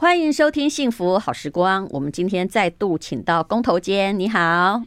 欢迎收听《幸福好时光》。我们今天再度请到工头坚，你好，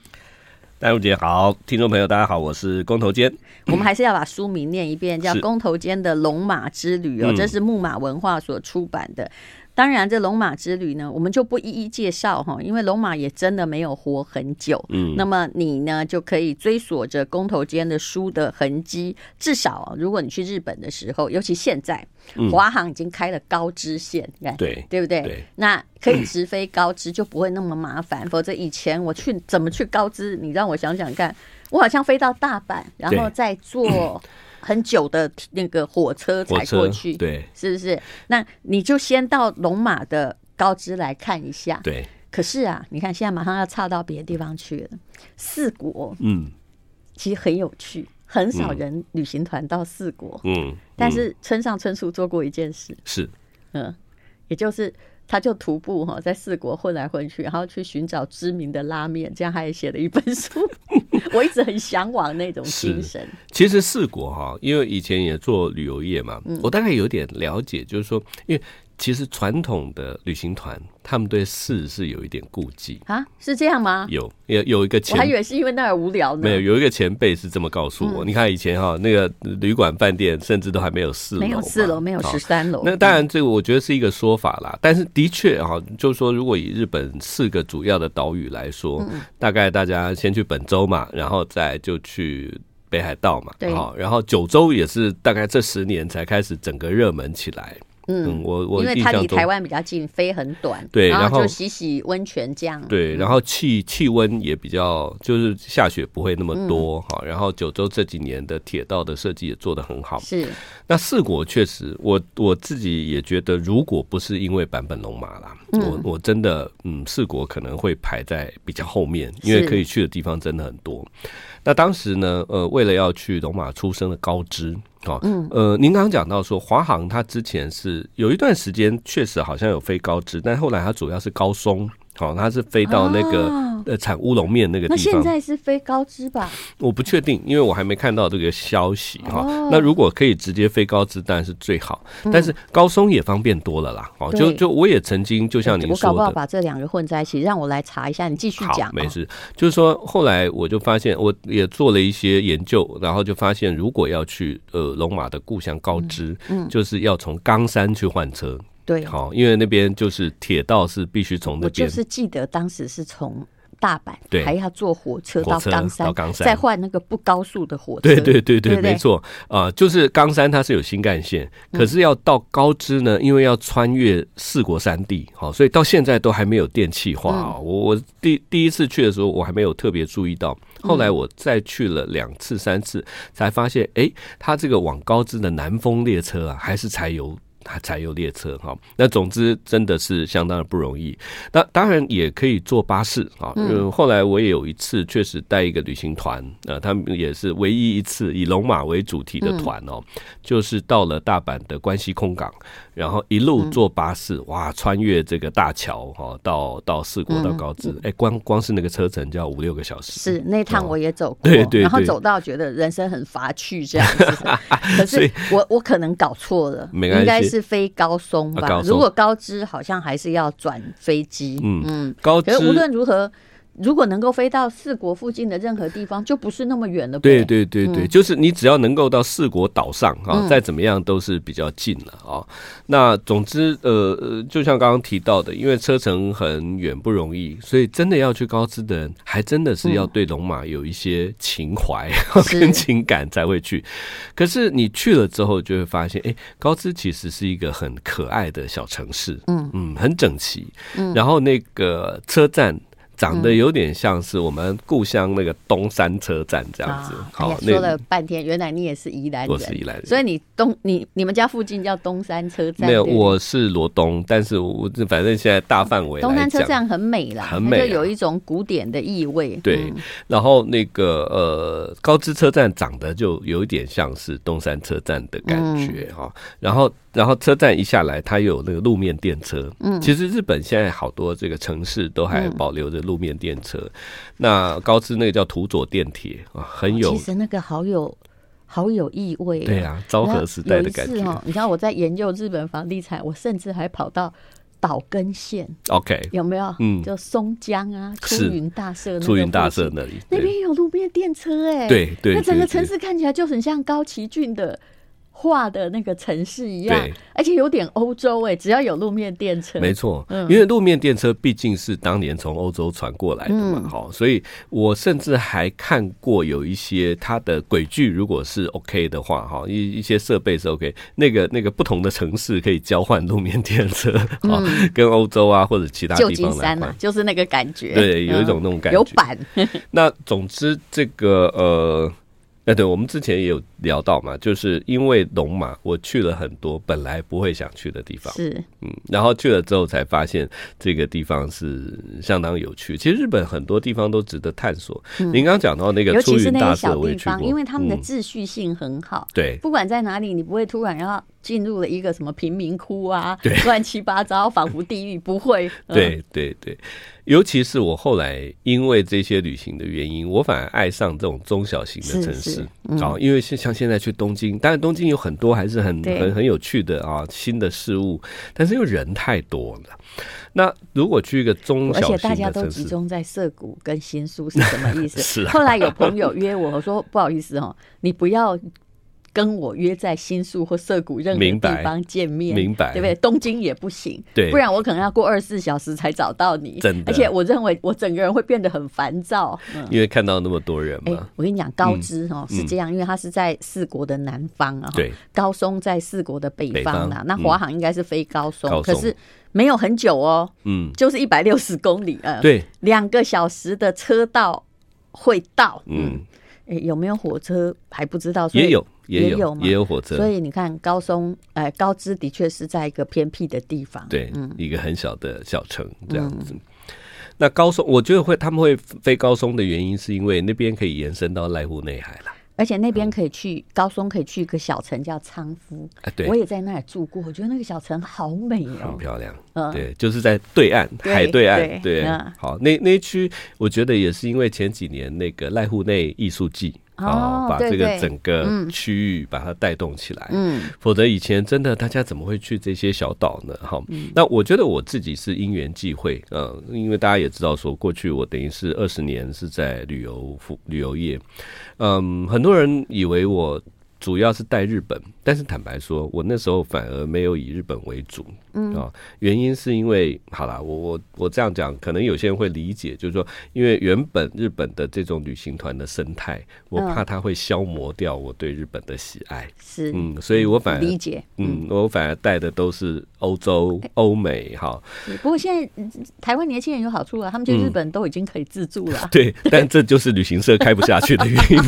戴茹姐好，听众朋友大家好，我是工头坚。我们还是要把书名念一遍，叫《工头坚的龙马之旅》哦，这是木马文化所出版的。当然，这龙马之旅呢，我们就不一一介绍哈，因为龙马也真的没有活很久。嗯，那么你呢，就可以追索着工头间的书的痕迹。至少，如果你去日本的时候，尤其现在，华航已经开了高知线，嗯、对对不对？对，那可以直飞高知，就不会那么麻烦。否则以前我去怎么去高知？你让我想想看，我好像飞到大阪，然后再坐。很久的那个火车才过去，对，是不是？那你就先到龙马的高知来看一下，对。可是啊，你看现在马上要岔到别的地方去了，四国，嗯，其实很有趣，很少人旅行团到四国，嗯。嗯，但是村上春树做过一件事，是，嗯，也就是。他就徒步哈，在四国混来混去，然后去寻找知名的拉面，这样他也写了一本书。我一直很向往那种精神。其实四国哈，因为以前也做旅游业嘛，我大概有点了解，就是说，因为。其实传统的旅行团，他们对四是有一点顾忌啊，是这样吗？有有有一个前，我还以为是因为那儿无聊呢。没有，有一个前辈是这么告诉我。嗯、你看以前哈，那个旅馆饭店甚至都还没有四楼，没有四楼，没有十三楼。那当然，这个我觉得是一个说法啦。但是的确哈，就是说，如果以日本四个主要的岛屿来说，嗯、大概大家先去本州嘛，然后再就去北海道嘛，对，然后九州也是大概这十年才开始整个热门起来。嗯，我我因为它离台湾比较近，飞很短，对，然后就洗洗温泉这样。对，然后气气温也比较，就是下雪不会那么多哈。嗯、然后九州这几年的铁道的设计也做得很好。是，那四国确实，我我自己也觉得，如果不是因为版本龙马啦，嗯、我我真的嗯，四国可能会排在比较后面，因为可以去的地方真的很多。那当时呢，呃，为了要去龙马出生的高知，哦，嗯，呃，您刚刚讲到说华航，它之前是有一段时间确实好像有飞高知，但后来它主要是高松。好，它是飞到那个呃产乌龙面那个地方。那现在是飞高知吧？我不确定，因为我还没看到这个消息哈。那如果可以直接飞高知，当然是最好。但是高松也方便多了啦。哦，就就我也曾经就像您说的，我搞不好把这两个混在一起，让我来查一下。你继续讲。没事，就是说后来我就发现，我也做了一些研究，然后就发现，如果要去呃龙马的故乡高知，嗯，就是要从冈山去换车。对，好，因为那边就是铁道是必须从那边。我就是记得当时是从大阪，对，还要坐火车到冈山，到冈山再换那个不高速的火车。对对对对，没错啊，就是冈山它是有新干线，可是要到高知呢，因为要穿越四国山地，好，所以到现在都还没有电气化啊。我我第第一次去的时候，我还没有特别注意到，后来我再去了两次三次，才发现，哎，它这个往高知的南风列车啊，还是柴油。它才有列车哈，那总之真的是相当的不容易。那当然也可以坐巴士啊。嗯，后来我也有一次确实带一个旅行团，呃，他们也是唯一一次以龙马为主题的团哦，就是到了大阪的关西空港，然后一路坐巴士，哇，穿越这个大桥哈，到到四国到高知，哎，光光是那个车程就要五六个小时。是那趟我也走过，对对，然后走到觉得人生很乏趣这样子。可是我我可能搞错了，没关系。是飞高松吧？啊、如果高知好像还是要转飞机。嗯嗯，高知。可是无论如何。如果能够飞到四国附近的任何地方，就不是那么远了。对对对对，就是你只要能够到四国岛上啊，再怎么样都是比较近了啊。那总之，呃，就像刚刚提到的，因为车程很远不容易，所以真的要去高知的人，还真的是要对龙马有一些情怀 跟情感才会去。可是你去了之后，就会发现，哎，高知其实是一个很可爱的小城市，嗯嗯，很整齐，嗯，然后那个车站。长得有点像是我们故乡那个东山车站这样子。好，说了半天，原来你也是宜兰人。我是宜兰人，所以你东你你们家附近叫东山车站。没有，我是罗东，但是我反正现在大范围。东山车站很美啦，很美，就有一种古典的意味。对，然后那个呃高知车站长得就有一点像是东山车站的感觉哈，然后。然后车站一下来，它有那个路面电车。嗯，其实日本现在好多这个城市都还保留着路面电车。嗯、那高知那个叫土佐电铁啊，很有。其实那个好有好有意味、啊。对啊，昭和时代的感觉。哦、你知道我在研究日本房地产，我甚至还跑到岛根县，OK，有没有？嗯，就松江啊，出云大社，出云大社那里，那边有路面电车哎，对对，那整个城市看起来就很像高崎骏的。画的那个城市一样，而且有点欧洲哎，只要有路面电车，没错，嗯，因为路面电车毕竟是当年从欧洲传过来的嘛，好，所以我甚至还看过有一些它的轨距如果是 OK 的话，哈，一一些设备是 OK，那个那个不同的城市可以交换路面电车，啊，跟欧洲啊或者其他地方来，就是那个感觉，对，有一种那种感觉，有板。那总之这个呃。哎，对，我们之前也有聊到嘛，就是因为龙马，我去了很多本来不会想去的地方，是，嗯，然后去了之后才发现这个地方是相当有趣。其实日本很多地方都值得探索。嗯、您刚刚讲到那个出云大社，我也去过，因为他们的秩序性很好，嗯、对，不管在哪里，你不会突然要进入了一个什么贫民窟啊，对，乱七八糟，仿佛地狱，不会。嗯、对对对。尤其是我后来因为这些旅行的原因，我反而爱上这种中小型的城市。啊，因为像现在去东京，当然东京有很多还是很很很有趣的啊新的事物，但是因为人太多了。那如果去一个中小型的城市，而且大家都集中在涩谷跟新宿是什么意思？是、啊。后来有朋友约我，我说不好意思哦，你不要。跟我约在新宿或涩谷任何地方见面，明白，对不对？东京也不行，对，不然我可能要过二十四小时才找到你。真的，而且我认为我整个人会变得很烦躁，嗯、因为看到那么多人嘛。欸、我跟你讲，高知哦、嗯、是这样，因为它是在四国的南方啊，对，高松在四国的北方啦。那华航应该是飞高松，高松，可是没有很久哦，嗯，就是一百六十公里，呃，对，两个小时的车道会到，嗯。欸、有没有火车还不知道，也有也有也有，也有火车。所以你看高松，哎、呃，高知的确是在一个偏僻的地方，对，嗯，一个很小的小城这样子。嗯、那高松，我觉得会他们会飞高松的原因，是因为那边可以延伸到濑户内海了。而且那边可以去、嗯、高松，可以去一个小城叫仓敷。哎，对，我也在那里住过，我觉得那个小城好美哦，很漂亮。嗯，对，就是在对岸海对岸，对，好，那那一区我觉得也是因为前几年那个濑户内艺术季。哦，把这个整个区域把它带动起来，嗯，否则以前真的大家怎么会去这些小岛呢？哈，那我觉得我自己是因缘际会，嗯，因为大家也知道说，过去我等于是二十年是在旅游服旅游业，嗯，很多人以为我。主要是带日本，但是坦白说，我那时候反而没有以日本为主，嗯。啊，原因是因为，好啦，我我我这样讲，可能有些人会理解，就是说，因为原本日本的这种旅行团的生态，我怕它会消磨掉我对日本的喜爱，是，嗯，所以我反而理解，嗯，我反而带的都是欧洲、欧美，哈。不过现在台湾年轻人有好处啊，他们去日本都已经可以自助了，对，但这就是旅行社开不下去的原因，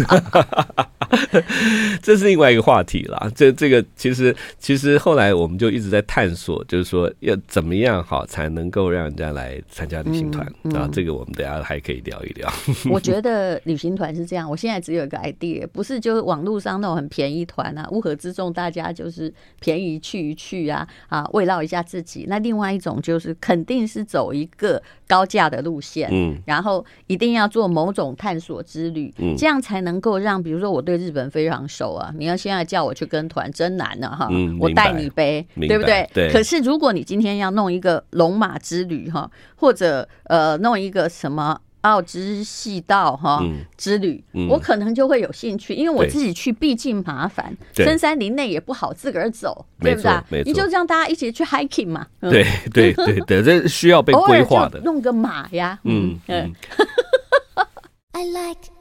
这是。另外一个话题啦，这这个其实其实后来我们就一直在探索，就是说要怎么样好才能够让人家来参加旅行团啊？这个我们等下还可以聊一聊。我觉得旅行团是这样，我现在只有一个 idea，不是就是网络上那种很便宜团啊，乌合之众，大家就是便宜去一去啊啊，慰劳一下自己。那另外一种就是肯定是走一个高价的路线，嗯，然后一定要做某种探索之旅，嗯，这样才能够让，比如说我对日本非常熟啊。你要现在叫我去跟团，真难了哈！嗯、我带你呗，对不对？对。可是如果你今天要弄一个龙马之旅哈，或者呃弄一个什么奥之细道哈之旅，嗯嗯、我可能就会有兴趣，因为我自己去毕竟麻烦，深山林内也不好自个儿走，对，不对？你就让大家一起去 hiking 嘛。对对 对，这需要被规划的。弄个马呀，嗯嗯。I like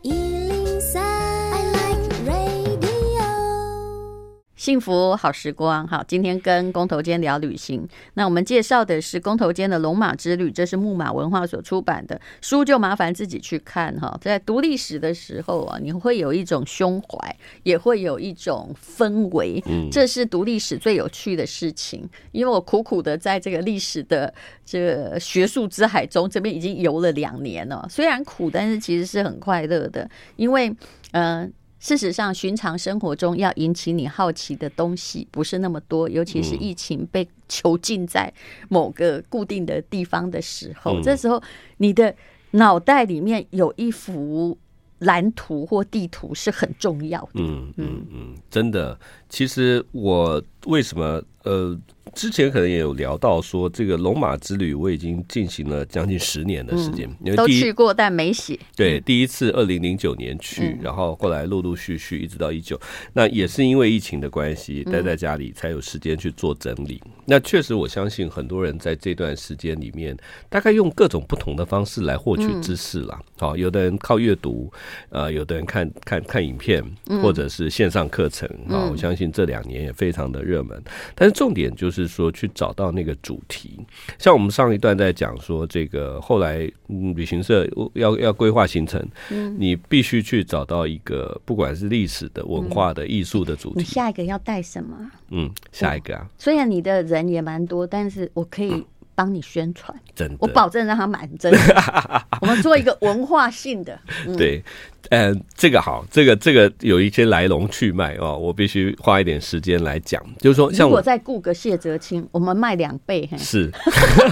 幸福好时光，好，今天跟工头间聊旅行。那我们介绍的是工头间的《龙马之旅》，这是木马文化所出版的书，就麻烦自己去看哈。在读历史的时候啊，你会有一种胸怀，也会有一种氛围，这是读历史最有趣的事情。因为我苦苦的在这个历史的这个学术之海中，这边已经游了两年了。虽然苦，但是其实是很快乐的，因为嗯。呃事实上，寻常生活中要引起你好奇的东西不是那么多，尤其是疫情被囚禁在某个固定的地方的时候，嗯、这时候你的脑袋里面有一幅蓝图或地图是很重要的。嗯嗯嗯，真的，其实我为什么呃？之前可能也有聊到说，这个龙马之旅我已经进行了将近十年的时间，嗯、因为都去过但没写。对，第一次二零零九年去，嗯、然后后来陆陆续续一直到一九，那也是因为疫情的关系，待在家里才有时间去做整理。嗯、那确实，我相信很多人在这段时间里面，大概用各种不同的方式来获取知识了。好、嗯，有的人靠阅读，呃，有的人看看看影片，或者是线上课程啊。我相信这两年也非常的热门，但是重点就是。说去找到那个主题，像我们上一段在讲说，这个后来旅行社要要规划行程，嗯，你必须去找到一个不管是历史的、文化的、艺术的主题。你下一个要带什么？嗯，下一个啊。虽然你的人也蛮多，但是我可以 帮你宣传，真的，我保证让他满真的。我们做一个文化性的，对。嗯，这个好，这个这个有一些来龙去脉哦，我必须花一点时间来讲。就是说，像我，如果再雇个谢哲青，我们卖两倍。是，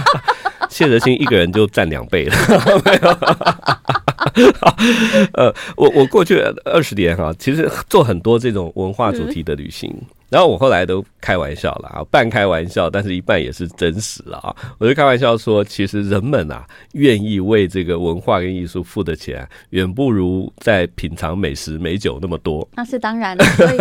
谢哲青一个人就占两倍了。呃，我我过去二十年哈，其实做很多这种文化主题的旅行。嗯然后我后来都开玩笑了啊，半开玩笑，但是一半也是真实了啊。我就开玩笑说，其实人们啊，愿意为这个文化跟艺术付的钱，远不如在品尝美食美酒那么多。那是当然了，所以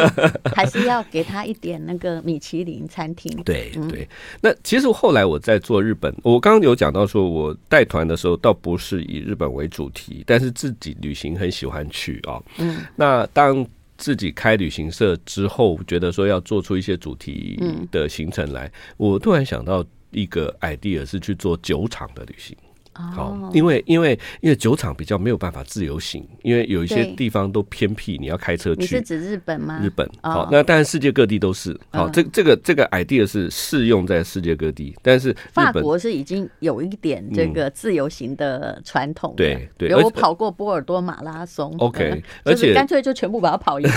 还是要给他一点那个米其林餐厅。对对。那其实后来我在做日本，我刚刚有讲到说，我带团的时候倒不是以日本为主题，但是自己旅行很喜欢去啊。嗯。那当。自己开旅行社之后，觉得说要做出一些主题的行程来，我突然想到一个 idea 是去做酒厂的旅行。好，因为因为因为酒厂比较没有办法自由行，因为有一些地方都偏僻，你要开车去。你是指日本吗？日本。好，那当然世界各地都是。好，这这个这个 idea 是适用在世界各地，但是法国是已经有一点这个自由行的传统。对对，比如我跑过波尔多马拉松。OK，而且干脆就全部把它跑一遍。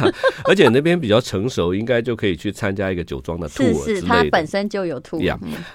而且那边比较成熟，应该就可以去参加一个酒庄的 tour 是是，它本身就有 tour。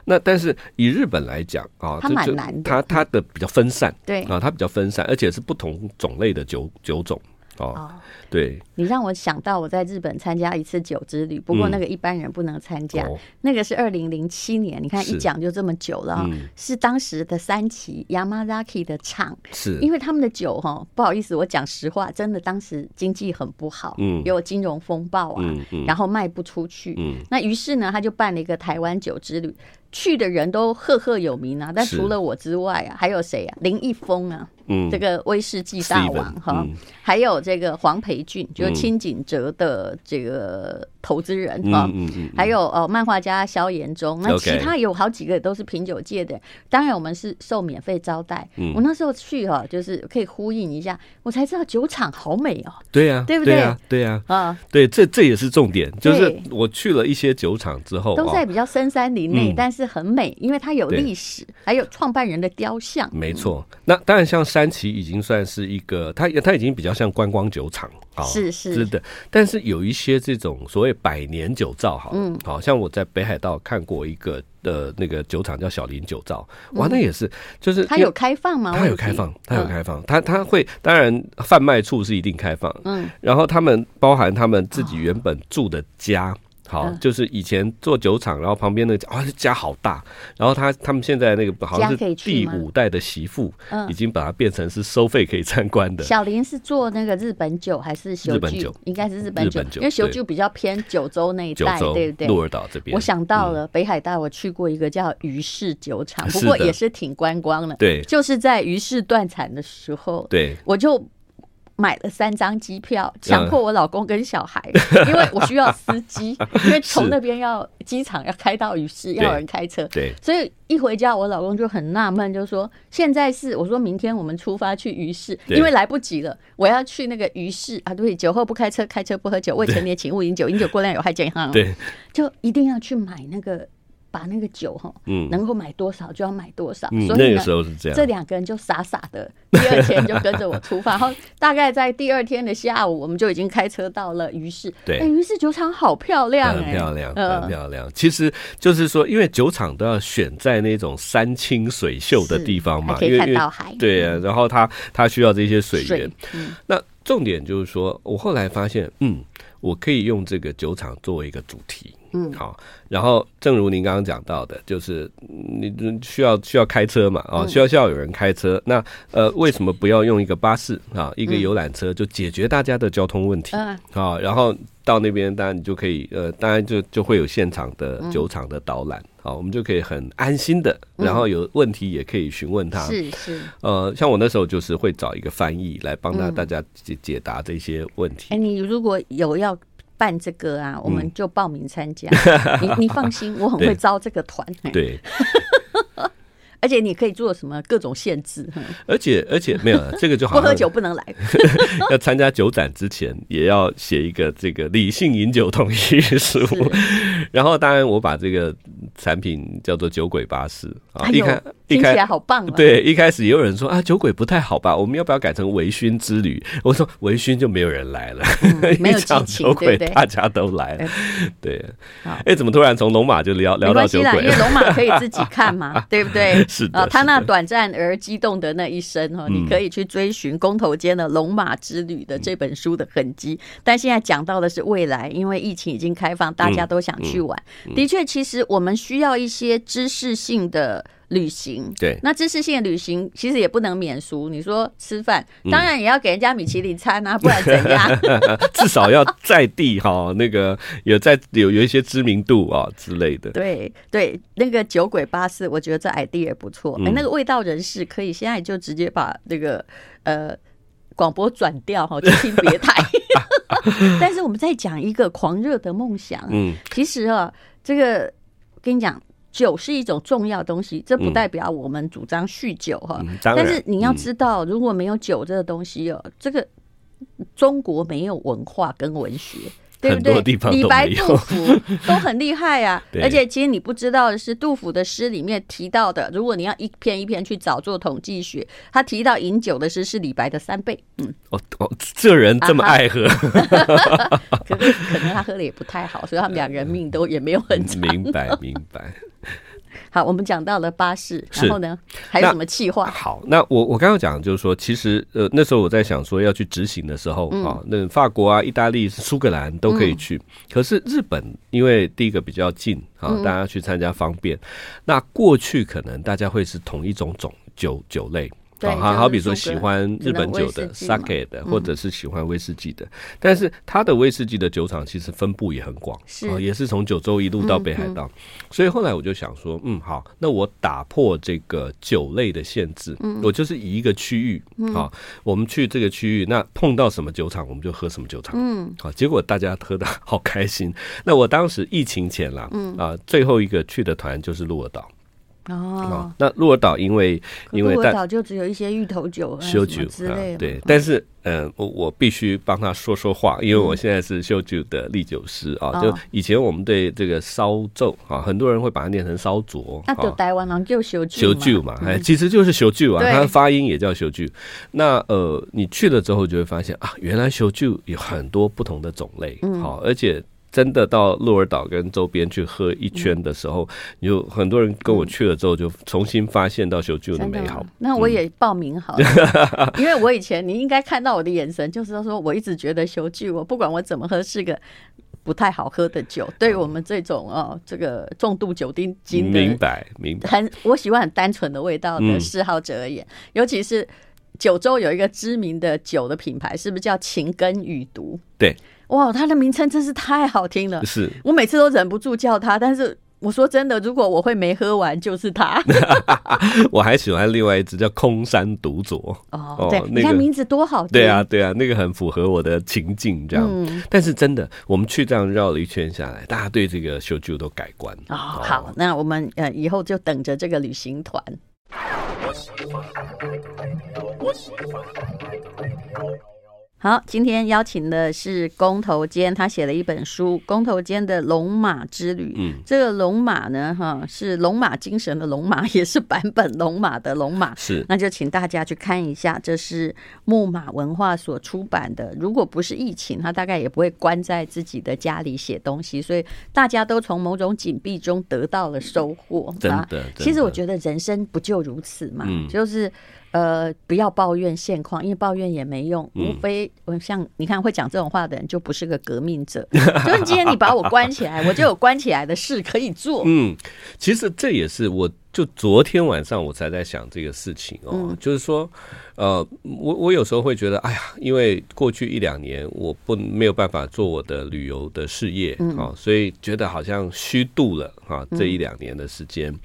那但是以日本来讲啊，它蛮难。它它的比较分散，对。啊，它比较分散，而且是不同种类的酒酒种哦。哦。对，你让我想到我在日本参加一次酒之旅，不过那个一般人不能参加。那个是二零零七年，你看一讲就这么久了，是，嗯、是当时的三崎 Yamazaki 的厂，是。因为他们的酒哈，不好意思，我讲实话，真的当时经济很不好，嗯，有金融风暴啊，然后卖不出去，嗯，那于是呢，他就办了一个台湾酒之旅。去的人都赫赫有名啊，但除了我之外啊，还有谁啊？林一峰啊，嗯，这个威士忌大王哈，还有这个黄培俊，就是轻井泽的这个投资人哈，还有哦，漫画家萧炎中，那其他有好几个都是品酒界的，当然我们是受免费招待。我那时候去哈，就是可以呼应一下，我才知道酒厂好美哦。对呀，对不对？对呀，啊，对，这这也是重点，就是我去了一些酒厂之后，都在比较深山林内，但是。很美，因为它有历史，还有创办人的雕像。没错，那当然像三崎已经算是一个，它它已经比较像观光酒厂，啊是是，是的。但是有一些这种所谓百年酒造，好，嗯，好像我在北海道看过一个的那个酒厂叫小林酒造，哇，那也是，就是它有开放吗？它有开放，它有开放，它它会，当然贩卖处是一定开放，嗯，然后他们包含他们自己原本住的家。好，就是以前做酒厂，然后旁边那个啊家好大，然后他他们现在那个好像是第五代的媳妇，已经把它变成是收费可以参观的。小林是做那个日本酒还是酒？日本酒应该是日本酒，因为酒就比较偏九州那一带，对不对？鹿儿岛这边。我想到了北海道，我去过一个叫鱼市酒厂，不过也是挺观光的。对，就是在鱼市断产的时候，对，我就。买了三张机票，强迫我老公跟小孩，因为我需要司机，因为从那边要机场要开到鱼市，要有人开车，对，所以一回家我老公就很纳闷，就说现在是我说明天我们出发去鱼市，因为来不及了，我要去那个鱼市。啊，对，酒后不开车，开车不喝酒，未成年请勿饮酒，饮酒过量有害健康，对，就一定要去买那个。把那个酒哈，嗯，能够买多少就要买多少，所以那个时候是这样。这两个人就傻傻的，第二天就跟着我出发，然后 大概在第二天的下午，我们就已经开车到了于市。对，哎，鱼市酒厂好漂亮，很漂亮，很漂亮。其实就是说，因为酒厂都要选在那种山清水秀的地方嘛，可以看到海。对啊，然后他他需要这些水源。那重点就是说，我后来发现，嗯。我可以用这个酒厂作为一个主题。嗯，好。然后，正如您刚刚讲到的，就是你需要需要开车嘛，啊，需要需要有人开车。嗯、那呃，为什么不要用一个巴士啊，一个游览车就解决大家的交通问题？啊、嗯，然后到那边，当然你就可以呃，当然就就会有现场的酒厂的导览，好、嗯，我们就可以很安心的，然后有问题也可以询问他。是是。呃，像我那时候就是会找一个翻译来帮他大家解解答这些问题。哎、嗯，你如果有要。办这个啊，我们就报名参加。嗯、你你放心，我很会招这个团。对。对而且你可以做什么各种限制，而且而且没有这个就好，不喝酒不能来。要参加酒展之前，也要写一个这个理性饮酒同意书。然后当然我把这个产品叫做酒鬼巴士啊，一看听起来好棒。对，一开始也有人说啊，酒鬼不太好吧？我们要不要改成微醺之旅？我说微醺就没有人来了，没有酒鬼大家都来。对，哎，怎么突然从龙马就聊聊到酒鬼？因为龙马可以自己看嘛，对不对？是啊，他那短暂而激动的那一生哈，你可以去追寻工头间的《龙马之旅》的这本书的痕迹。但现在讲到的是未来，因为疫情已经开放，大家都想去玩。的确，其实我们需要一些知识性的旅行。对，那知识性的旅行其实也不能免俗。你说吃饭，当然也要给人家米其林餐啊，不然 怎样？至少要在地哈，那个有在有有一些知名度啊之类的。对对，那个酒鬼巴士，我觉得这 idea 也不错。哎，那个味道人士可以现在就直接把那个呃广播转掉哈，就听别台。但是我们再讲一个狂热的梦想。嗯，其实啊，这个跟你讲。酒是一种重要东西，这不代表我们主张酗酒哈。嗯、但是你要知道，如果没有酒这个东西哦，嗯、这个中国没有文化跟文学。对不对？李白、杜甫都很厉害啊！而且，其实你不知道的是，杜甫的诗里面提到的，如果你要一篇一篇去找做统计学，他提到饮酒的诗是李白的三倍。嗯，哦哦，这人这么爱喝，可是可能他喝的也不太好，所以他们两人命都也没有很长。明白，明白。好，我们讲到了巴士，然后呢，还有什么计划？好，那我我刚刚讲就是说，其实呃那时候我在想说要去执行的时候啊，嗯、那法国啊、意大利、苏格兰都可以去，嗯、可是日本因为第一个比较近啊，大家去参加方便。嗯、那过去可能大家会是同一种种酒酒类。好，好比说喜欢日本酒的 sake 的，或者是喜欢威士忌的，但是它的威士忌的酒厂其实分布也很广，是，也是从九州一路到北海道。所以后来我就想说，嗯，好，那我打破这个酒类的限制，我就是以一个区域，好，我们去这个区域，那碰到什么酒厂，我们就喝什么酒厂，嗯，好，结果大家喝的好开心。那我当时疫情前啦，嗯。啊，最后一个去的团就是鹿儿岛。哦，那鹿儿岛因为因为鹿儿岛就只有一些芋头酒、修酒之类的，对。但是，嗯，我我必须帮他说说话，因为我现在是修酒的立酒师啊。就以前我们对这个烧酎啊，很多人会把它念成烧灼。那就台湾人就修酒，修酒嘛，哎，其实就是修酒啊，它的发音也叫修酒。那呃，你去了之后就会发现啊，原来修酒有很多不同的种类，好，而且。真的到鹿儿岛跟周边去喝一圈的时候，有很多人跟我去了之后，就重新发现到修酒的美好。那我也报名好了，因为我以前你应该看到我的眼神，就是说我一直觉得修酒，我不管我怎么喝是个不太好喝的酒。对于我们这种哦，这个重度酒精精的，明白明白，很我喜欢很单纯的味道的嗜好者而言，尤其是九州有一个知名的酒的品牌，是不是叫情根雨毒？对。哇，它的名称真是太好听了！是我每次都忍不住叫它，但是我说真的，如果我会没喝完，就是它。我还喜欢另外一只叫空山独酌哦，对，你看名字多好听。对啊，对啊，那个很符合我的情境，这样。嗯、但是真的，我们去这样绕了一圈下来，大家对这个烧酒都改观哦。好，那我们呃以后就等着这个旅行团。好，今天邀请的是工头坚，他写了一本书《工头坚的龙马之旅》。嗯，这个龙马呢，哈，是龙马精神的龙马，也是版本龙马的龙马。是，那就请大家去看一下，这是木马文化所出版的。如果不是疫情，他大概也不会关在自己的家里写东西，所以大家都从某种紧闭中得到了收获。真的，其实我觉得人生不就如此嘛，嗯、就是。呃，不要抱怨现况，因为抱怨也没用。嗯、无非我像你看，会讲这种话的人就不是个革命者。就是今天你把我关起来，我就有关起来的事可以做。嗯，其实这也是我。就昨天晚上我才在想这个事情哦，嗯、就是说，呃，我我有时候会觉得，哎呀，因为过去一两年我不没有办法做我的旅游的事业啊，嗯、所以觉得好像虚度了啊这一两年的时间，嗯、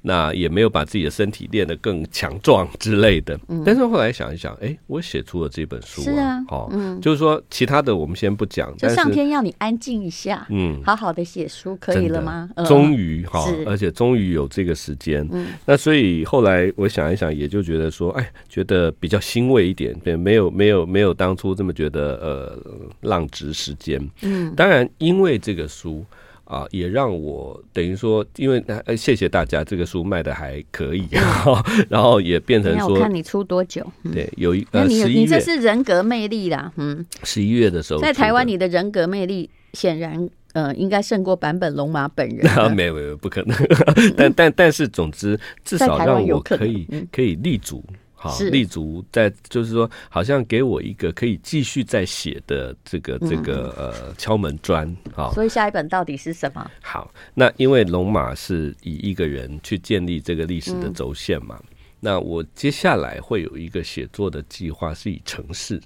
那也没有把自己的身体练得更强壮之类的。嗯、但是后来想一想，哎，我写出了这本书，是啊，哦，嗯、就是说其他的我们先不讲，就上天要你安静一下，嗯，好好的写书可以了吗？终于哈，而且终于有这个时间。嗯，那所以后来我想一想，也就觉得说，哎，觉得比较欣慰一点，对，没有没有没有当初这么觉得呃浪掷时间。嗯，当然因为这个书啊，也让我等于说，因为呃谢谢大家，这个书卖的还可以，然后也变成说，我看你出多久？对，有一呃，十一月，你这是人格魅力啦，嗯，十一月的时候，在台湾你的人格魅力显然。呃，应该胜过版本龙马本人。没有没有，不可能。但但但是，总之，至少让我可以可以立足，好立足在，就是说，好像给我一个可以继续再写的这个这个呃敲门砖。好，所以下一本到底是什么？好，那因为龙马是以一个人去建立这个历史的轴线嘛，那我接下来会有一个写作的计划，是以城市。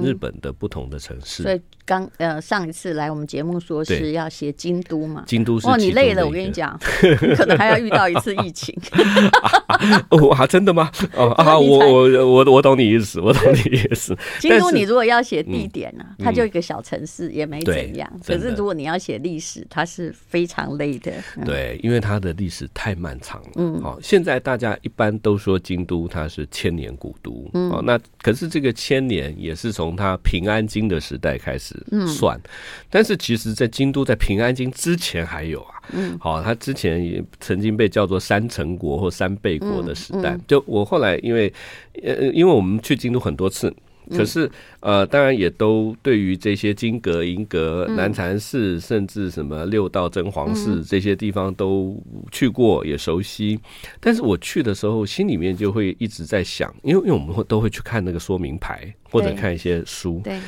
日本的不同的城市，所以刚呃上一次来我们节目说是要写京都嘛，京都是哦，你累了，我跟你讲，可能还要遇到一次疫情。哇，真的吗？哦啊，我我我我懂你意思，我懂你意思。京都你如果要写地点呢，它就一个小城市，也没怎样。可是如果你要写历史，它是非常累的。对，因为它的历史太漫长了。嗯，好，现在大家一般都说京都它是千年古都。嗯，那可是这个千年也是。从它平安京的时代开始算，嗯、但是其实，在京都在平安京之前还有啊，嗯，好，他之前也曾经被叫做三城国或三倍国的时代。嗯嗯、就我后来因为呃，因为我们去京都很多次。可是，呃，当然也都对于这些金阁、银阁、南禅寺，甚至什么六道真皇寺这些地方都去过，也熟悉。但是我去的时候，心里面就会一直在想，因为因为我们会都会去看那个说明牌，或者看一些书。对。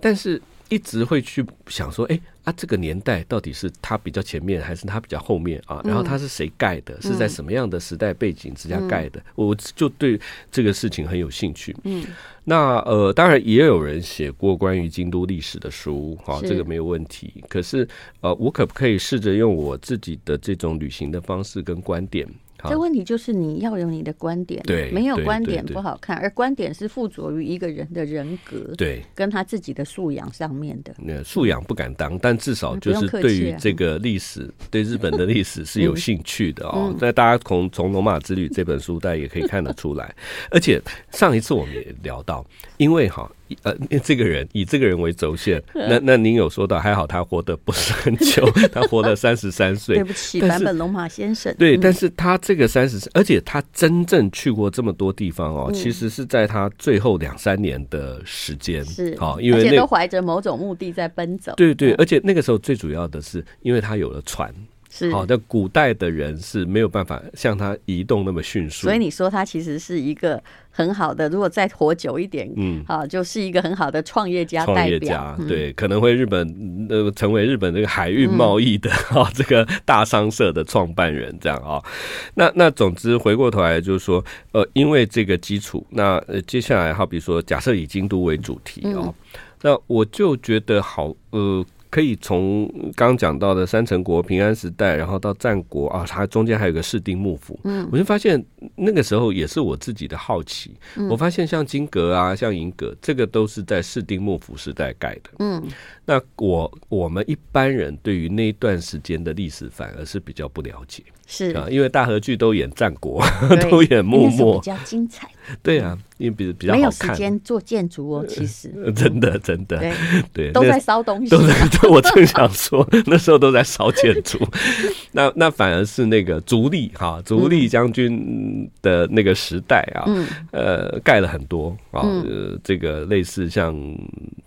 但是。一直会去想说，哎啊，这个年代到底是它比较前面，还是它比较后面啊？然后它是谁盖的？是在什么样的时代背景之下盖的？我就对这个事情很有兴趣。嗯，那呃，当然也有人写过关于京都历史的书，哈，这个没有问题。可是呃，我可不可以试着用我自己的这种旅行的方式跟观点？这问题就是你要有你的观点，对，没有观点不好看，而观点是附着于一个人的人格，对，跟他自己的素养上面的。那素养不敢当，但至少就是对于这个历史，对日本的历史是有兴趣的哦。那大家从从《罗马之旅》这本书，大家也可以看得出来。而且上一次我们也聊到，因为哈。呃，这个人以这个人为轴线，那那您有说到，还好他活得不是很 久，他活了三十三岁。对不起，坂本龙马先生。对，但是他这个三十，而且他真正去过这么多地方哦，其实是在他最后两三年的时间是好，因为都怀着某种目的在奔走。对对，而且那个时候最主要的是，因为他有了船。是。好的，古代的人是没有办法像他移动那么迅速，所以你说他其实是一个很好的，如果再活久一点，嗯，好，就是一个很好的创业家代表，创业家，嗯、对，可能会日本呃成为日本这个海运贸易的啊、嗯、这个大商社的创办人这样啊，那那总之回过头来就是说，呃，因为这个基础，那呃接下来好比说，假设以京都为主题哦，嗯、那我就觉得好呃。可以从刚刚讲到的三成国、平安时代，然后到战国啊，它中间还有个室町幕府。嗯，我就发现那个时候也是我自己的好奇。嗯，我发现像金阁啊，像银阁，这个都是在室町幕府时代盖的。嗯，那我我们一般人对于那一段时间的历史反而是比较不了解。是啊，因为大和剧都演战国，都演幕末，比较精彩。对啊，因为比比较没有时间做建筑哦，其实真的真的对，都在烧东西。都在，我正想说，那时候都在烧建筑。那那反而是那个足利哈足利将军的那个时代啊，呃，盖了很多啊，这个类似像。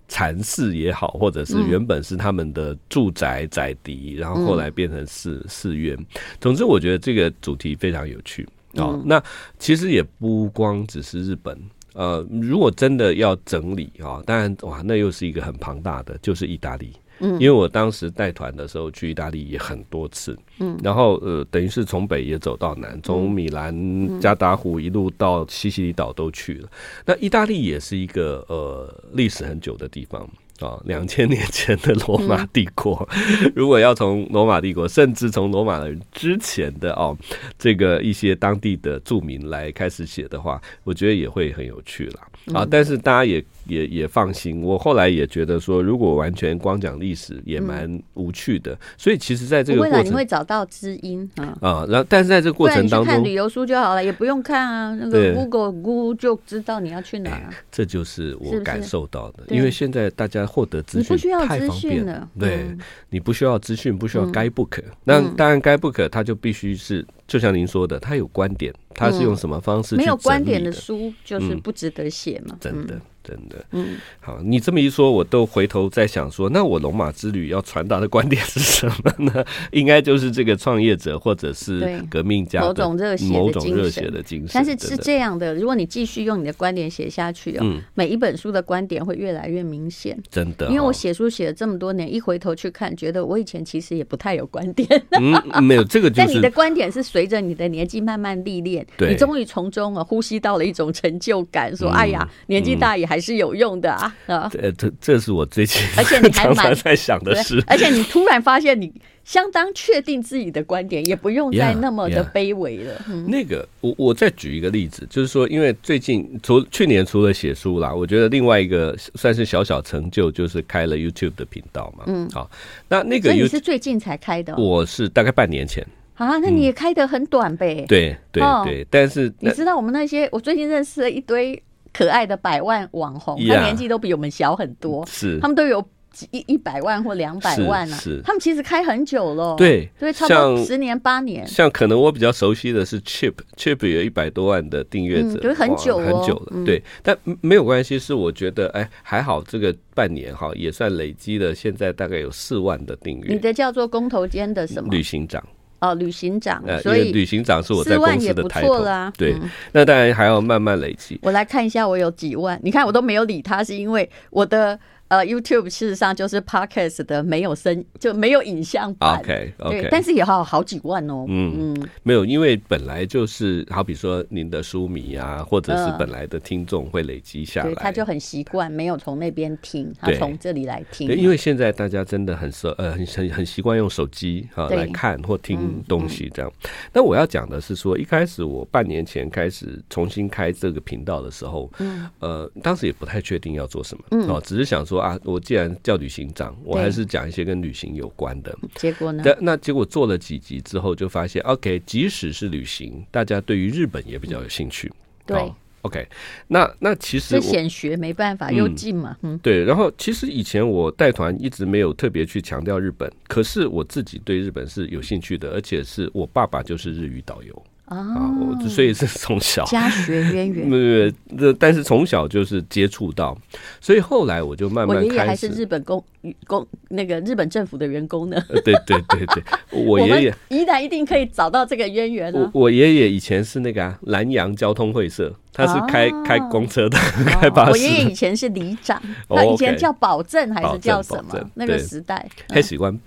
禅寺也好，或者是原本是他们的住宅宅邸，嗯、然后后来变成寺寺院。总之，我觉得这个主题非常有趣。哦，那其实也不光只是日本。呃，如果真的要整理啊，当然哇，那又是一个很庞大的，就是意大利。嗯，因为我当时带团的时候去意大利也很多次。嗯，然后呃，等于是从北也走到南，从米兰、加达湖一路到西西里岛都去了。那意大利也是一个呃历史很久的地方。啊，两千年前的罗马帝国，嗯、如果要从罗马帝国，甚至从罗马人之前的哦，这个一些当地的著名来开始写的话，我觉得也会很有趣了。啊，但是大家也。也也放心，我后来也觉得说，如果完全光讲历史也蛮无趣的，嗯、所以其实在这个过程，你会找到知音啊。啊，然后但是在这个过程当中，看旅游书就好了，也不用看啊，那个 Google Google 就知道你要去哪。这就是我感受到的，是是因为现在大家获得资讯太方便了，对，嗯、你不需要资讯，不需要 Guidebook，那当然 Guidebook 它就必须是。就像您说的，他有观点，他是用什么方式、嗯？没有观点的书就是不值得写嘛、嗯。真的，真的。嗯，好，你这么一说，我都回头在想说，那我龙马之旅要传达的观点是什么呢？应该就是这个创业者或者是革命家某种热血、某种热血的精神。但是是这样的，如果你继续用你的观点写下去哦，嗯、每一本书的观点会越来越明显。真的，因为我写书写了这么多年，一回头去看，觉得我以前其实也不太有观点。嗯，没有这个，就是但你的观点是。随着你的年纪慢慢历练，对你终于从中啊呼吸到了一种成就感，说：“哎呀，年纪大也还是有用的啊！”啊，这这这是我最近而且你还蛮 在想的事，而且你突然发现你相当确定自己的观点，也不用再那么的卑微了。那个，我我再举一个例子，就是说，因为最近除去年除了写书啦，我觉得另外一个算是小小成就，就是开了 YouTube 的频道嘛。嗯，好，那那个你是最近才开的？我是大概半年前。啊，那你也开得很短呗、嗯？对对对，但是你知道我们那些，我最近认识了一堆可爱的百万网红，他年纪都比我们小很多，是他们都有几一一百万或两百万啊，是他们其实开很久了，对对，差不多十年八年。像可能我比较熟悉的是 Chip，Chip 有一百多万的订阅者，就是很久很久了，对，但没有关系，是我觉得哎还好，这个半年哈也算累积了，现在大概有四万的订阅。你的叫做工头间的什么？旅行长。哦，旅行长，所以旅行长是我在公司的抬头啦。对，那当然还要慢慢累积。我来看一下，我有几万。你看，我都没有理他，是因为我的。呃，YouTube 事实上就是 Podcast 的没有声，就没有影像版。OK OK，但是也好好几万哦。嗯嗯，没有，因为本来就是好比说您的书迷啊，或者是本来的听众会累积下来，他就很习惯没有从那边听，他从这里来听。因为现在大家真的很熟，呃，很很很习惯用手机啊来看或听东西这样。那我要讲的是说，一开始我半年前开始重新开这个频道的时候，嗯，呃，当时也不太确定要做什么，嗯，只是想说。啊，我既然叫旅行长，我还是讲一些跟旅行有关的。结果呢？那那结果做了几集之后，就发现，OK，即使是旅行，大家对于日本也比较有兴趣。对、哦、OK，那那其实显学没办法，又近嘛。嗯，对。然后其实以前我带团一直没有特别去强调日本，可是我自己对日本是有兴趣的，而且是我爸爸就是日语导游。啊，我所以是从小家学渊源，对对，但是从小就是接触到，所以后来我就慢慢开始。我爷爷还是日本公公那个日本政府的员工呢。对对对对，我爷爷宜兰一定可以找到这个渊源了。我爷爷以前是那个啊南洋交通会社，他是开开公车的，开巴士。我爷爷以前是里长，他以前叫保证还是叫什么？那个时代他喜欢。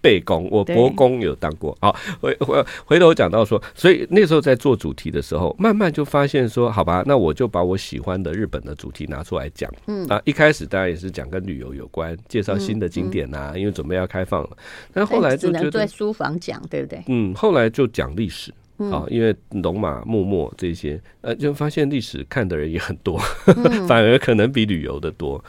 背公，我伯公有当过。好，回回回头讲到说，所以那时候在做主题的时候，慢慢就发现说，好吧，那我就把我喜欢的日本的主题拿出来讲。嗯啊，一开始当然也是讲跟旅游有关，介绍新的景点啊，因为准备要开放了。但后来就觉得在书房讲，对不对？嗯，后来就讲历史啊，因为龙马、幕末这些，呃，就发现历史看的人也很多，反而可能比旅游的多。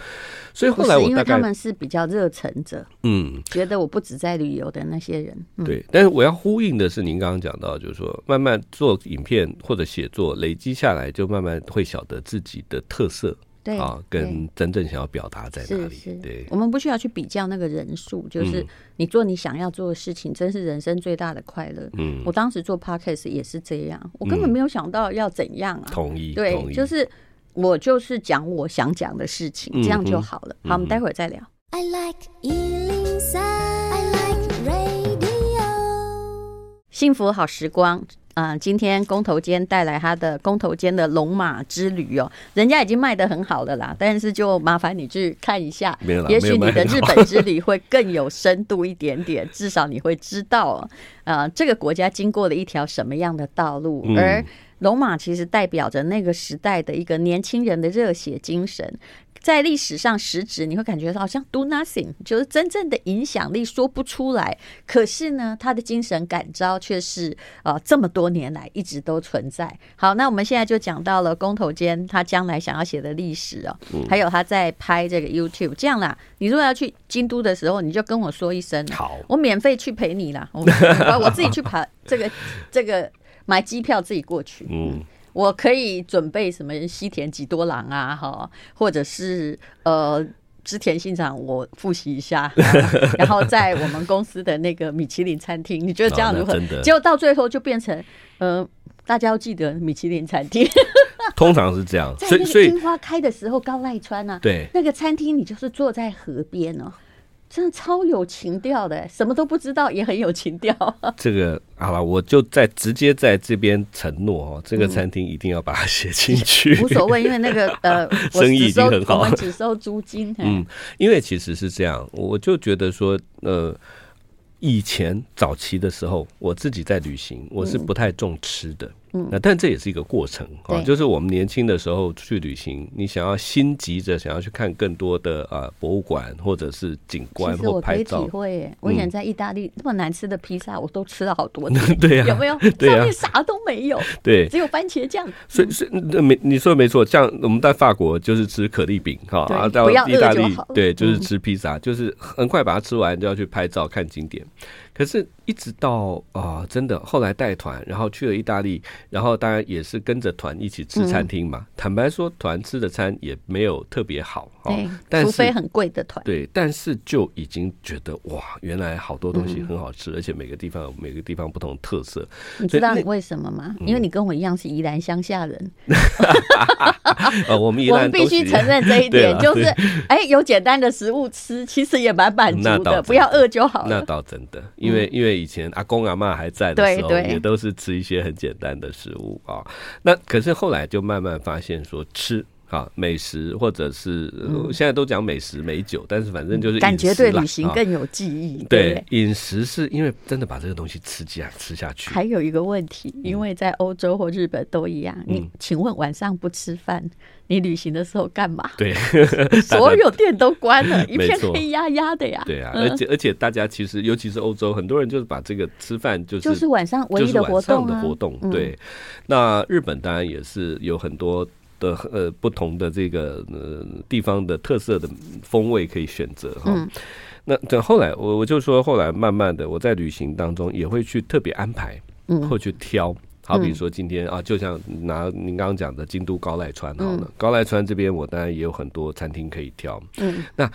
所以后来我大概，因为他们是比较热忱者，嗯，觉得我不止在旅游的那些人，嗯、对。但是我要呼应的是，您刚刚讲到，就是说，慢慢做影片或者写作，累积下来，就慢慢会晓得自己的特色，对啊，跟真正想要表达在哪里。是是对，我们不需要去比较那个人数，就是你做你想要做的事情，真是人生最大的快乐。嗯，我当时做 Podcast 也是这样，我根本没有想到要怎样啊。同意，对，就是。我就是讲我想讲的事情，这样就好了。嗯、好，我们待会儿再聊。I like 103, I like radio. 幸福好时光。啊、呃，今天工头间带来他的工头间的龙马之旅哦，人家已经卖的很好了啦，但是就麻烦你去看一下，也许你的日本之旅会更有深度一点点，至少你会知道啊、呃，这个国家经过了一条什么样的道路，嗯、而龙马其实代表着那个时代的一个年轻人的热血精神。在历史上实质，你会感觉到好像 do nothing，就是真正的影响力说不出来。可是呢，他的精神感召却是呃这么多年来一直都存在。好，那我们现在就讲到了工头间他将来想要写的历史哦，还有他在拍这个 YouTube。这样啦，你如果要去京都的时候，你就跟我说一声，好，我免费去陪你啦，我我自己去爬这个这个买机票自己过去。嗯。我可以准备什么西田几多郎啊，哈，或者是呃织田信长，我复习一下，然后在我们公司的那个米其林餐厅，你觉得这样如何？哦、结果到最后就变成，呃，大家要记得米其林餐厅，通常是这样。在那个樱花开的时候，高濑川啊，对，那个餐厅你就是坐在河边哦。真的超有情调的，什么都不知道也很有情调。这个好了，我就在直接在这边承诺哦，这个餐厅一定要把它写进去。嗯、无所谓，因为那个 呃，生意已经很好，我们只收租金。嗯，因为其实是这样，我就觉得说，呃，以前早期的时候，我自己在旅行，我是不太重吃的。嗯那但这也是一个过程啊，就是我们年轻的时候去旅行，你想要心急着想要去看更多的啊博物馆或者是景观或拍照。我可以体会，我以前在意大利那么难吃的披萨，我都吃了好多 对呀，有没有？上面啥都没有，对，只有番茄酱。所以是没你说的没错，像我们在法国就是吃可丽饼哈，到意大利对，就是吃披萨，就是很快把它吃完就要去拍照看景点。可是，一直到啊、呃，真的后来带团，然后去了意大利，然后当然也是跟着团一起吃餐厅嘛。嗯、坦白说，团吃的餐也没有特别好，对，除非很贵的团。对，但是就已经觉得哇，原来好多东西很好吃，嗯、而且每个地方有每个地方不同的特色。你知道你为什么吗？因为你跟我一样是宜兰乡下人。呃、我们宜兰 我们必须承认这一点，就是哎，有简单的食物吃，其实也蛮满足的，不要饿就好了。那倒真的。因为因为以前阿公阿嬷还在的时候，也都是吃一些很简单的食物啊。那可是后来就慢慢发现说吃啊美食或者是现在都讲美食美酒，但是反正就是感觉对旅行更有记忆。对饮食是因为真的把这个东西吃下吃下去。还有一个问题，因为在欧洲或日本都一样，你请问晚上不吃饭？你旅行的时候干嘛？对，所有店都关了，一片黑压压的呀。对啊，而且而且大家其实，尤其是欧洲，很多人就是把这个吃饭就是就是晚上唯一的活动的活动。对，那日本当然也是有很多的呃不同的这个呃地方的特色的风味可以选择哈。那等后来我我就说，后来慢慢的我在旅行当中也会去特别安排，嗯或去挑。好，比如说今天啊，就像拿您刚刚讲的京都高濑川好了，高濑川这边我当然也有很多餐厅可以挑。嗯，那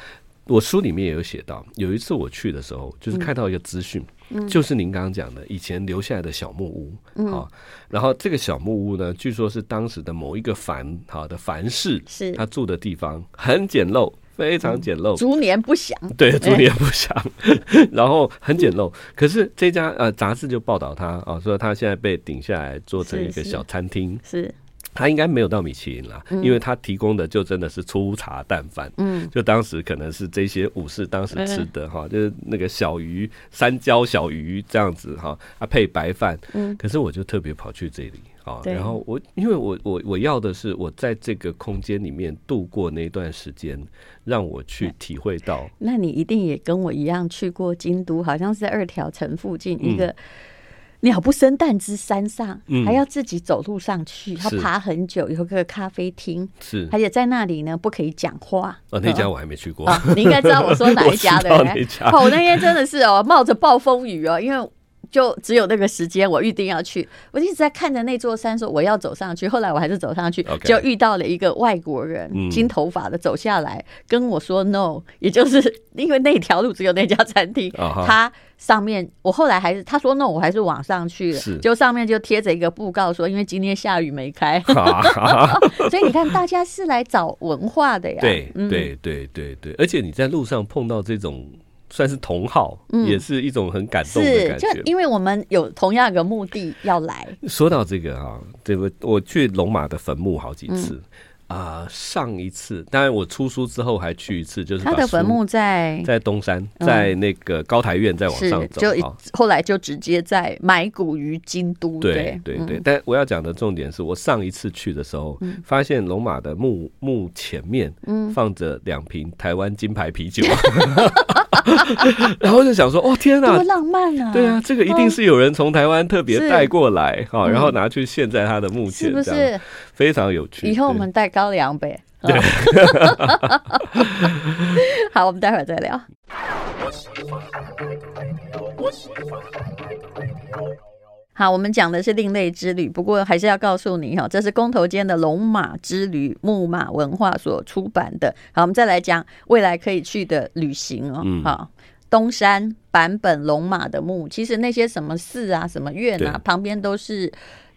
我书里面也有写到，有一次我去的时候，就是看到一个资讯，就是您刚刚讲的以前留下来的小木屋。嗯，然后这个小木屋呢，据说是当时的某一个凡好的凡士，是他住的地方，很简陋。非常简陋，逐年不详。对，逐年不详，然后很简陋。可是这家呃杂志就报道他啊，说他现在被顶下来做成一个小餐厅。是，他应该没有到米其林啦，因为他提供的就真的是粗茶淡饭。嗯，就当时可能是这些武士当时吃的哈，就是那个小鱼、山椒小鱼这样子哈，啊配白饭。嗯，可是我就特别跑去这里。啊，然后我因为我我我要的是我在这个空间里面度过那段时间，让我去体会到。那你一定也跟我一样去过京都，好像是在二条城附近一个鸟不生蛋之山上，还要自己走路上去，要爬很久，有个咖啡厅，是，而且在那里呢不可以讲话。哦，那家我还没去过，你应该知道我说哪一家的。我那天真的是哦，冒着暴风雨哦，因为。就只有那个时间，我预定要去。我一直在看着那座山，说我要走上去。后来我还是走上去，就遇到了一个外国人，金头发的走下来跟我说 “no”，也就是因为那条路只有那家餐厅。他上面我后来还是他说 “no”，我还是往上去了。就上面就贴着一个布告说，因为今天下雨没开。所以你看，大家是来找文化的呀。对对对对对，而且你在路上碰到这种。算是同好，嗯，也是一种很感动的感觉。就因为我们有同样的目的要来。说到这个啊，这个我去龙马的坟墓好几次。嗯啊、呃，上一次当然我出书之后还去一次，就是他的坟墓在在东山，在那个高台院再往上走，就后来就直接在埋骨于京都。对对对，但我要讲的重点是我上一次去的时候，发现龙马的墓墓前面放着两瓶台湾金牌啤酒，然后就想说，哦天哪，多浪漫啊！对啊，这个一定是有人从台湾特别带过来哈，然后拿去献在他的墓前，是不是？非常有趣？以后我们带高粱呗。对，好，我们待会儿再聊。好，我们讲的是另类之旅，不过还是要告诉你哈，这是公头间的龙马之旅，木马文化所出版的。好，我们再来讲未来可以去的旅行哦。嗯，好，东山版本龙马的墓，其实那些什么寺啊、什么院啊，旁边都是。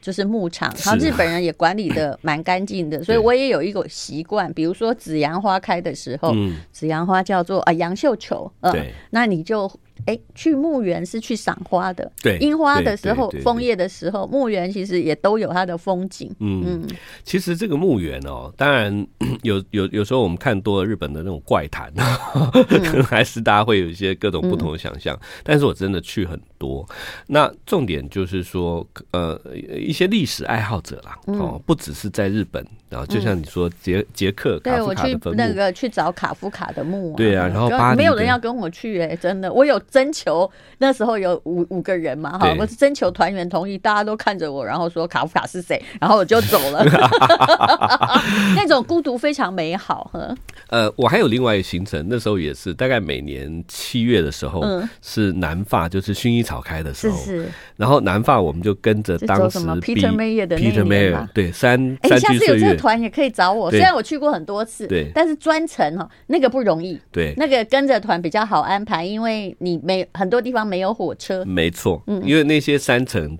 就是牧场，然后日本人也管理的蛮干净的，所以我也有一个习惯，比如说紫阳花开的时候，紫阳花叫做啊杨绣球，呃，那你就。去墓园是去赏花的。对，樱花的时候，枫叶的时候，墓园其实也都有它的风景。嗯嗯，其实这个墓园哦，当然有有有时候我们看多了日本的那种怪谈，可能还是大家会有一些各种不同的想象。嗯、但是我真的去很多。那重点就是说，呃，一些历史爱好者啦，哦，不只是在日本，然后就像你说杰杰克卡夫卡的坟墓，对，我去那个去找卡夫卡的墓啊。对啊，然后没有人要跟我去哎、欸，真的，我有。征求那时候有五五个人嘛哈，我是征求团员同意，大家都看着我，然后说卡夫卡是谁，然后我就走了。那种孤独非常美好。呃，我还有另外一个行程，那时候也是大概每年七月的时候，嗯、是南发，就是薰衣草开的时候。是是。然后南发我们就跟着当时 Peter Mayer 的 Peter Mayer 对三。哎、欸，下次有这个团也可以找我，虽然我去过很多次，对，但是专程哈那个不容易。对，那个跟着团比较好安排，因为你。没很多地方没有火车，没错，嗯，因为那些山城。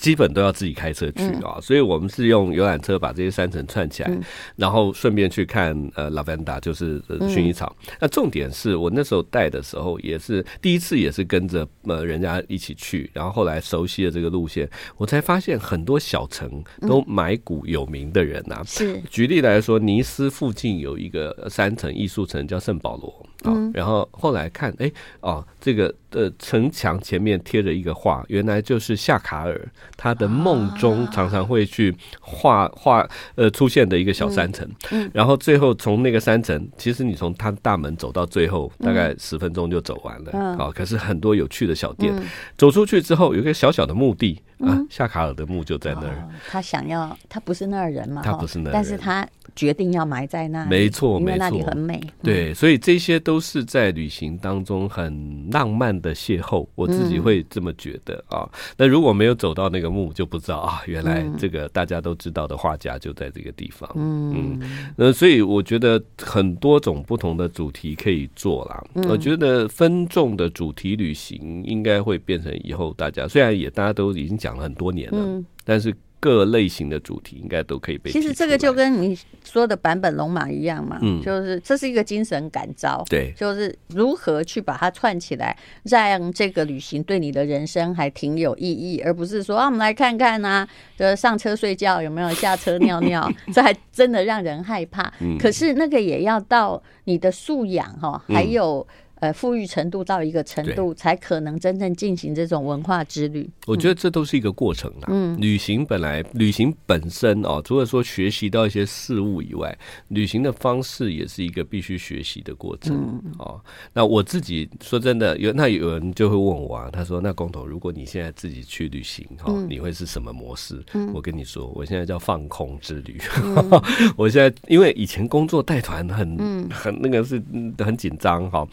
基本都要自己开车去啊，所以我们是用游览车把这些山城串起来，然后顺便去看呃拉凡达，就是薰衣草。那重点是我那时候带的时候，也是第一次，也是跟着呃人家一起去，然后后来熟悉了这个路线，我才发现很多小城都埋骨有名的人呐。是，举例来说，尼斯附近有一个山城艺术城叫圣保罗啊，然后后来看，哎哦，这个呃城墙前面贴着一个画，原来就是夏卡尔。他的梦中常常会去画画，呃，出现的一个小山城，然后最后从那个山城，其实你从他大门走到最后，大概十分钟就走完了。好，可是很多有趣的小店，走出去之后有一个小小的墓地啊，夏卡尔的墓就在那儿。他想要，他不是那儿人嘛？他不是那儿人，但是他决定要埋在那里。没错，因为那里很美。对，所以这些都是在旅行当中很浪漫的邂逅，我自己会这么觉得啊。那如果没有走。到那个墓就不知道啊，原来这个大家都知道的画家就在这个地方。嗯，那所以我觉得很多种不同的主题可以做啦。我觉得分众的主题旅行应该会变成以后大家虽然也大家都已经讲了很多年了，但是。各类型的主题应该都可以被。其实这个就跟你说的版本龙马一样嘛，嗯，就是这是一个精神感召，对，就是如何去把它串起来，让这个旅行对你的人生还挺有意义，而不是说啊，我们来看看啊，就是上车睡觉有没有，下车尿尿，这还真的让人害怕。嗯，可是那个也要到你的素养哈，还有。呃，富裕程度到一个程度，才可能真正进行这种文化之旅。我觉得这都是一个过程啦。嗯，旅行本来，旅行本身哦，除了说学习到一些事物以外，旅行的方式也是一个必须学习的过程。嗯，哦，那我自己说真的，有那有人就会问我啊，他说：“那工头，如果你现在自己去旅行，哈、哦，你会是什么模式？”嗯，我跟你说，我现在叫放空之旅。嗯、我现在因为以前工作带团很、嗯、很那个是很紧张哈。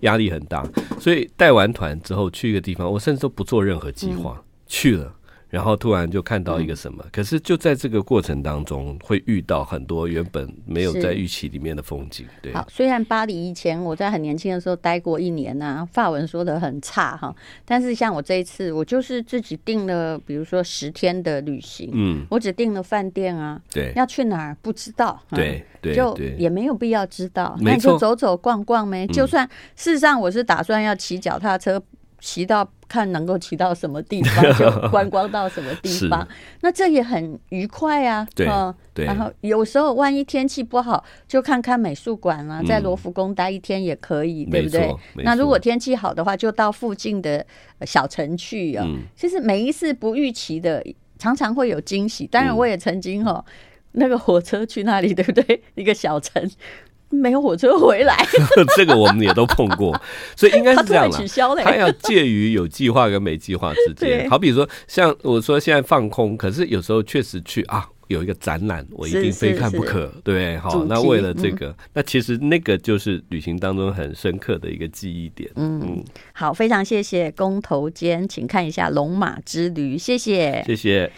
压力很大，所以带完团之后去一个地方，我甚至都不做任何计划，去了。然后突然就看到一个什么，嗯、可是就在这个过程当中，会遇到很多原本没有在预期里面的风景。对，好，虽然巴黎以前我在很年轻的时候待过一年呐、啊，法文说的很差哈，但是像我这一次，我就是自己订了，比如说十天的旅行，嗯，我只订了饭店啊，对，要去哪儿不知道，对对，就也没有必要知道，那就走走逛逛呗。就算事实上我是打算要骑脚踏车。骑到看能够骑到什么地方，就观光到什么地方，那这也很愉快啊。对，对。然后有时候万一天气不好，就看看美术馆啊，在罗浮宫待一天也可以，对不对？那如果天气好的话，就到附近的小城去啊。其实每一次不预期的，常常会有惊喜。当然，我也曾经哈，那个火车去那里，对不对？一个小城。没有火车回来，这个我们也都碰过，所以应该是这样了。取消了，它要介于有计划跟没计划之间。好比说，像我说现在放空，可是有时候确实去啊，有一个展览，我一定非看不可。对，好，那为了这个，嗯、那其实那个就是旅行当中很深刻的一个记忆点。嗯，嗯好，非常谢谢工头坚，请看一下龙马之旅，谢谢，谢谢。